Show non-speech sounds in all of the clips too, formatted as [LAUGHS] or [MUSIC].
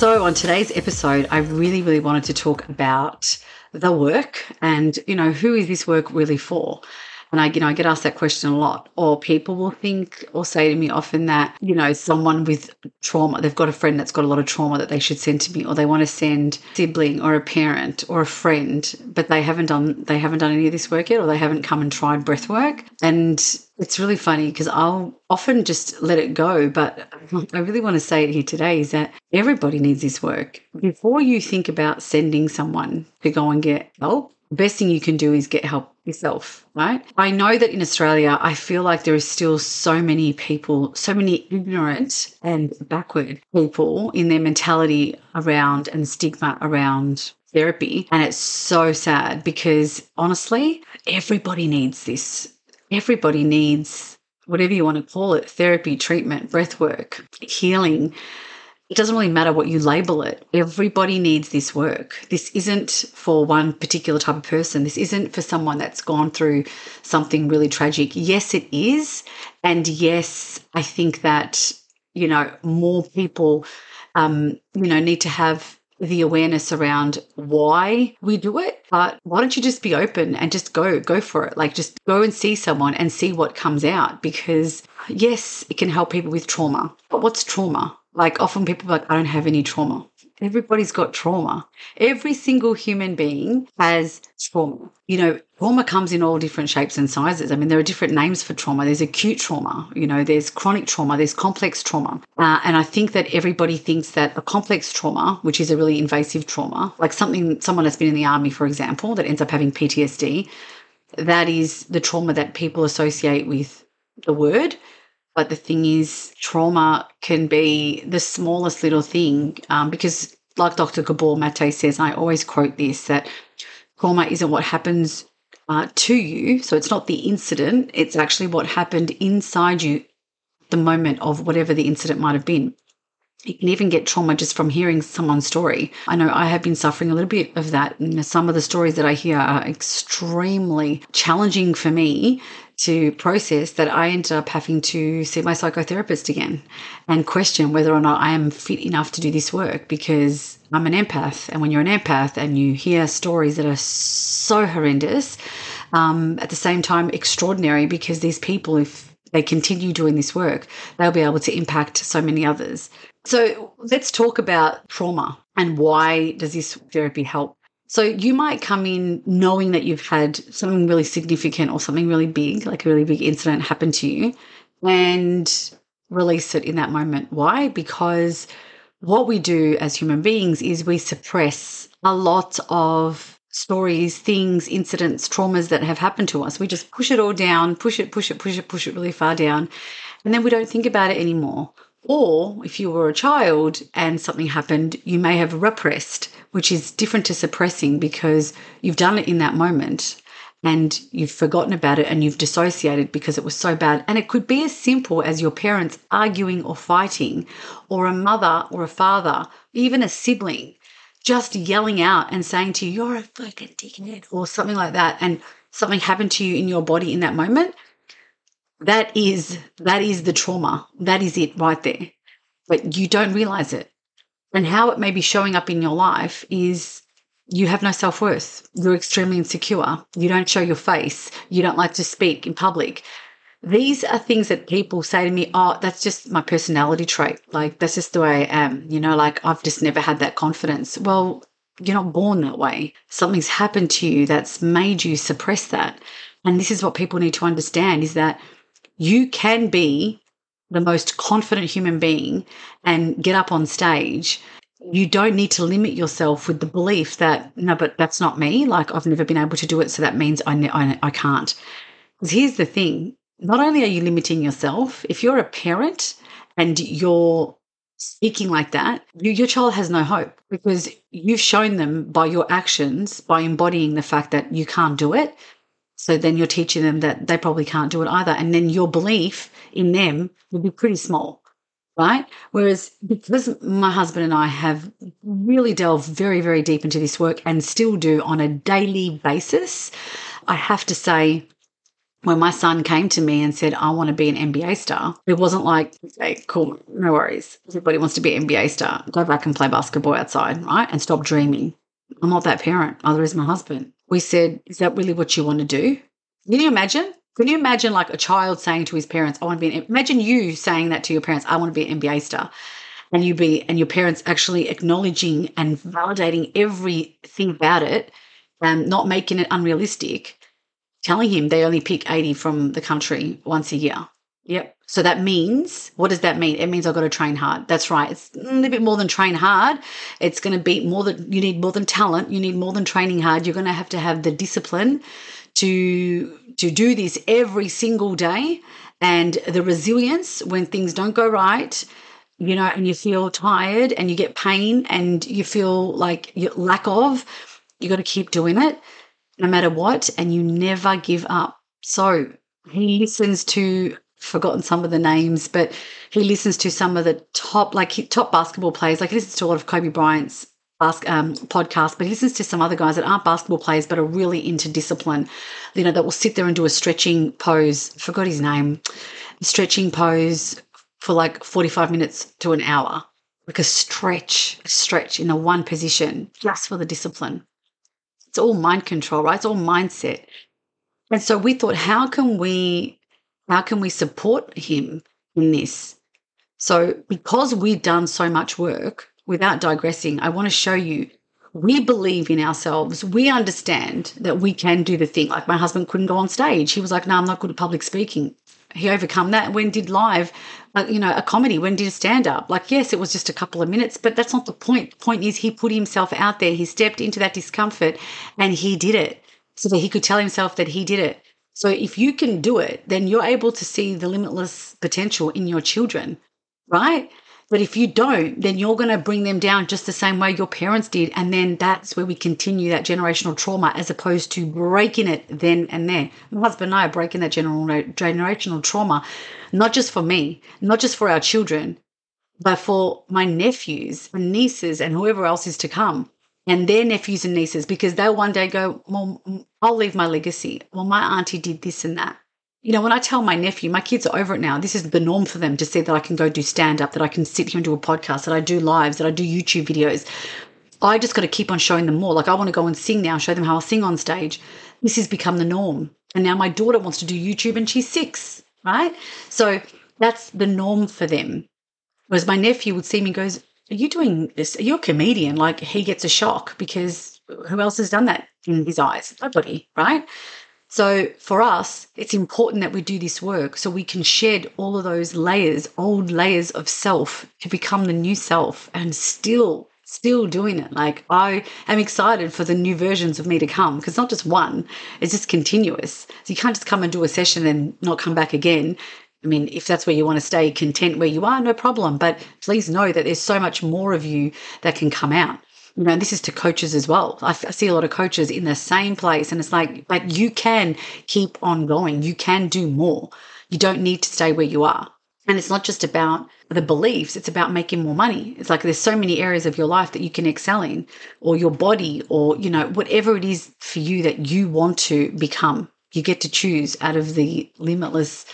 So, on today's episode, I really, really wanted to talk about the work and, you know, who is this work really for? And I, you know, I get asked that question a lot. Or people will think or say to me often that, you know, someone with trauma, they've got a friend that's got a lot of trauma that they should send to me, or they want to send sibling or a parent or a friend, but they haven't done they haven't done any of this work yet, or they haven't come and tried breath work. And it's really funny because I'll often just let it go. But [LAUGHS] I really want to say it here today is that everybody needs this work. Before you think about sending someone to go and get help, best thing you can do is get help yourself, right? I know that in Australia, I feel like there is still so many people, so many ignorant and backward people in their mentality around and stigma around therapy. And it's so sad because honestly, everybody needs this. Everybody needs whatever you want to call it therapy, treatment, breath work, healing it doesn't really matter what you label it. Everybody needs this work. This isn't for one particular type of person. This isn't for someone that's gone through something really tragic. Yes, it is. And yes, I think that, you know, more people, um, you know, need to have the awareness around why we do it. But why don't you just be open and just go, go for it? Like just go and see someone and see what comes out because yes, it can help people with trauma. But what's trauma? Like often people like, I don't have any trauma. Everybody's got trauma. Every single human being has trauma. You know, trauma comes in all different shapes and sizes. I mean, there are different names for trauma. There's acute trauma, you know, there's chronic trauma, there's complex trauma. Uh, and I think that everybody thinks that a complex trauma, which is a really invasive trauma, like something, someone that's been in the army, for example, that ends up having PTSD, that is the trauma that people associate with the word but the thing is, trauma can be the smallest little thing um, because, like Dr. Gabor Mate says, I always quote this that trauma isn't what happens uh, to you. So it's not the incident, it's actually what happened inside you the moment of whatever the incident might have been. You can even get trauma just from hearing someone's story. I know I have been suffering a little bit of that. And some of the stories that I hear are extremely challenging for me to process that I ended up having to see my psychotherapist again and question whether or not I am fit enough to do this work because I'm an empath. And when you're an empath and you hear stories that are so horrendous, um, at the same time, extraordinary because these people, if they continue doing this work, they'll be able to impact so many others. So let's talk about trauma and why does this therapy help so you might come in knowing that you've had something really significant or something really big, like a really big incident happen to you, and release it in that moment. Why? Because what we do as human beings is we suppress a lot of stories, things, incidents, traumas that have happened to us. We just push it all down, push it, push it, push it, push it really far down, and then we don't think about it anymore. Or if you were a child and something happened, you may have repressed, which is different to suppressing because you've done it in that moment and you've forgotten about it and you've dissociated because it was so bad. And it could be as simple as your parents arguing or fighting, or a mother or a father, even a sibling, just yelling out and saying to you, You're a fucking dickhead, or something like that. And something happened to you in your body in that moment that is that is the trauma. That is it right there. But you don't realize it. And how it may be showing up in your life is you have no self worth. You're extremely insecure. You don't show your face. You don't like to speak in public. These are things that people say to me, oh, that's just my personality trait. Like, that's just the way I am. You know, like, I've just never had that confidence. Well, you're not born that way. Something's happened to you that's made you suppress that. And this is what people need to understand is that you can be the most confident human being and get up on stage. You don't need to limit yourself with the belief that, no, but that's not me. Like, I've never been able to do it. So that means I, I, I can't. Because here's the thing not only are you limiting yourself, if you're a parent and you're speaking like that, you, your child has no hope because you've shown them by your actions, by embodying the fact that you can't do it, so then you're teaching them that they probably can't do it either. And then your belief in them will be pretty small, right? Whereas because my husband and I have really delved very, very deep into this work and still do on a daily basis, I have to say when my son came to me and said, I want to be an NBA star, it wasn't like, okay, cool, no worries. Everybody wants to be an NBA star. Go back and play basketball outside, right? And stop dreaming. I'm not that parent. Other is my husband. We said, Is that really what you want to do? Can you imagine? Can you imagine like a child saying to his parents, I want to be an imagine you saying that to your parents, I want to be an NBA star. And you be and your parents actually acknowledging and validating everything about it and not making it unrealistic telling him they only pick 80 from the country once a year. Yep. So that means, what does that mean? It means I've got to train hard. That's right. It's a little bit more than train hard. It's going to be more than, you need more than talent. You need more than training hard. You're going to have to have the discipline to, to do this every single day and the resilience when things don't go right, you know, and you feel tired and you get pain and you feel like you lack of, you got to keep doing it no matter what, and you never give up. So he listens to forgotten some of the names, but he listens to some of the top like top basketball players. Like he listens to a lot of Kobe Bryant's um, podcast, but he listens to some other guys that aren't basketball players but are really into discipline. You know, that will sit there and do a stretching pose. Forgot his name. Stretching pose for like forty five minutes to an hour. Like a stretch, a stretch in a one position just for the discipline. It's all mind control, right? It's all mindset. And so we thought, how can we how can we support him in this? So because we've done so much work, without digressing, I want to show you we believe in ourselves. We understand that we can do the thing. Like my husband couldn't go on stage. He was like, no, I'm not good at public speaking. He overcome that when did live, uh, you know, a comedy, when did a stand up. Like, yes, it was just a couple of minutes, but that's not the point. The point is he put himself out there. He stepped into that discomfort and he did it so that he could tell himself that he did it. So if you can do it, then you're able to see the limitless potential in your children, right? But if you don't, then you're going to bring them down just the same way your parents did. And then that's where we continue that generational trauma as opposed to breaking it then and there. My husband and I are breaking that general, generational trauma, not just for me, not just for our children, but for my nephews and nieces and whoever else is to come and their nephews and nieces because they'll one day go, Well, I'll leave my legacy. Well, my auntie did this and that you know, when I tell my nephew, my kids are over it now. This is the norm for them to see that I can go do stand up, that I can sit here and do a podcast, that I do lives, that I do YouTube videos. I just got to keep on showing them more. Like I want to go and sing now, show them how I sing on stage. This has become the norm. And now my daughter wants to do YouTube and she's six, right? So that's the norm for them. Whereas my nephew would see me goes, Are you doing this? Are you a comedian? Like he gets a shock because who else has done that in his eyes? Nobody, right? So for us, it's important that we do this work so we can shed all of those layers, old layers of self to become the new self and still still doing it. Like I am excited for the new versions of me to come because not just one, it's just continuous. So you can't just come and do a session and not come back again. I mean, if that's where you want to stay content where you are, no problem. But please know that there's so much more of you that can come out you know, this is to coaches as well. I, I see a lot of coaches in the same place, and it's like, but you can keep on going. You can do more. You don't need to stay where you are. And it's not just about the beliefs, it's about making more money. It's like there's so many areas of your life that you can excel in, or your body, or, you know, whatever it is for you that you want to become. You get to choose out of the limitless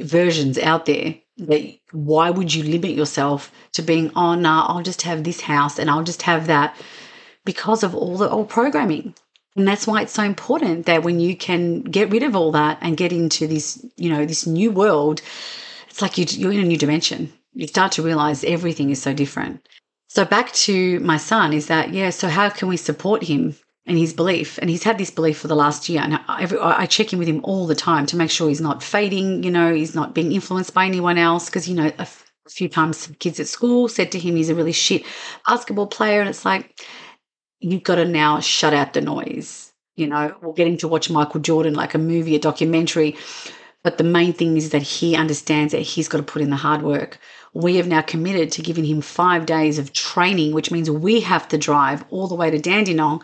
versions out there that why would you limit yourself to being oh no nah, i'll just have this house and i'll just have that because of all the old programming. And that's why it's so important that when you can get rid of all that and get into this you know this new world it's like you're in a new dimension. You start to realize everything is so different. So back to my son is that yeah so how can we support him and his belief. And he's had this belief for the last year. And I, I, check in with him all the time to make sure he's not fading, you know, he's not being influenced by anyone else. Because, you know, a, f- a few times some kids at school said to him he's a really shit basketball player. And it's like, you've got to now shut out the noise. You know, we'll get him to watch Michael Jordan, like a movie, a documentary. But the main thing is that he understands that he's got to put in the hard work. We have now committed to giving him five days of training, which means we have to drive all the way to Dandenong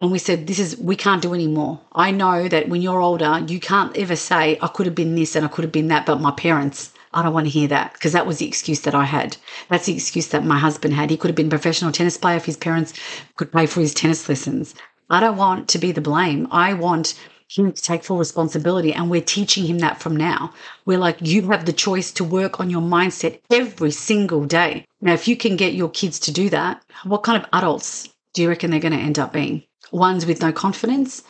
and we said, This is, we can't do anymore. I know that when you're older, you can't ever say, I could have been this and I could have been that, but my parents, I don't want to hear that because that was the excuse that I had. That's the excuse that my husband had. He could have been a professional tennis player if his parents could pay for his tennis lessons. I don't want to be the blame. I want him to take full responsibility. And we're teaching him that from now. We're like, you have the choice to work on your mindset every single day. Now, if you can get your kids to do that, what kind of adults do you reckon they're going to end up being? Ones with no confidence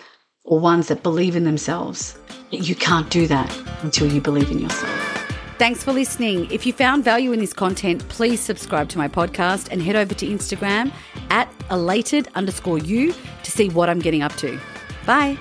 or ones that believe in themselves? You can't do that until you believe in yourself. Thanks for listening. If you found value in this content, please subscribe to my podcast and head over to Instagram at elated underscore you to see what I'm getting up to. Bye.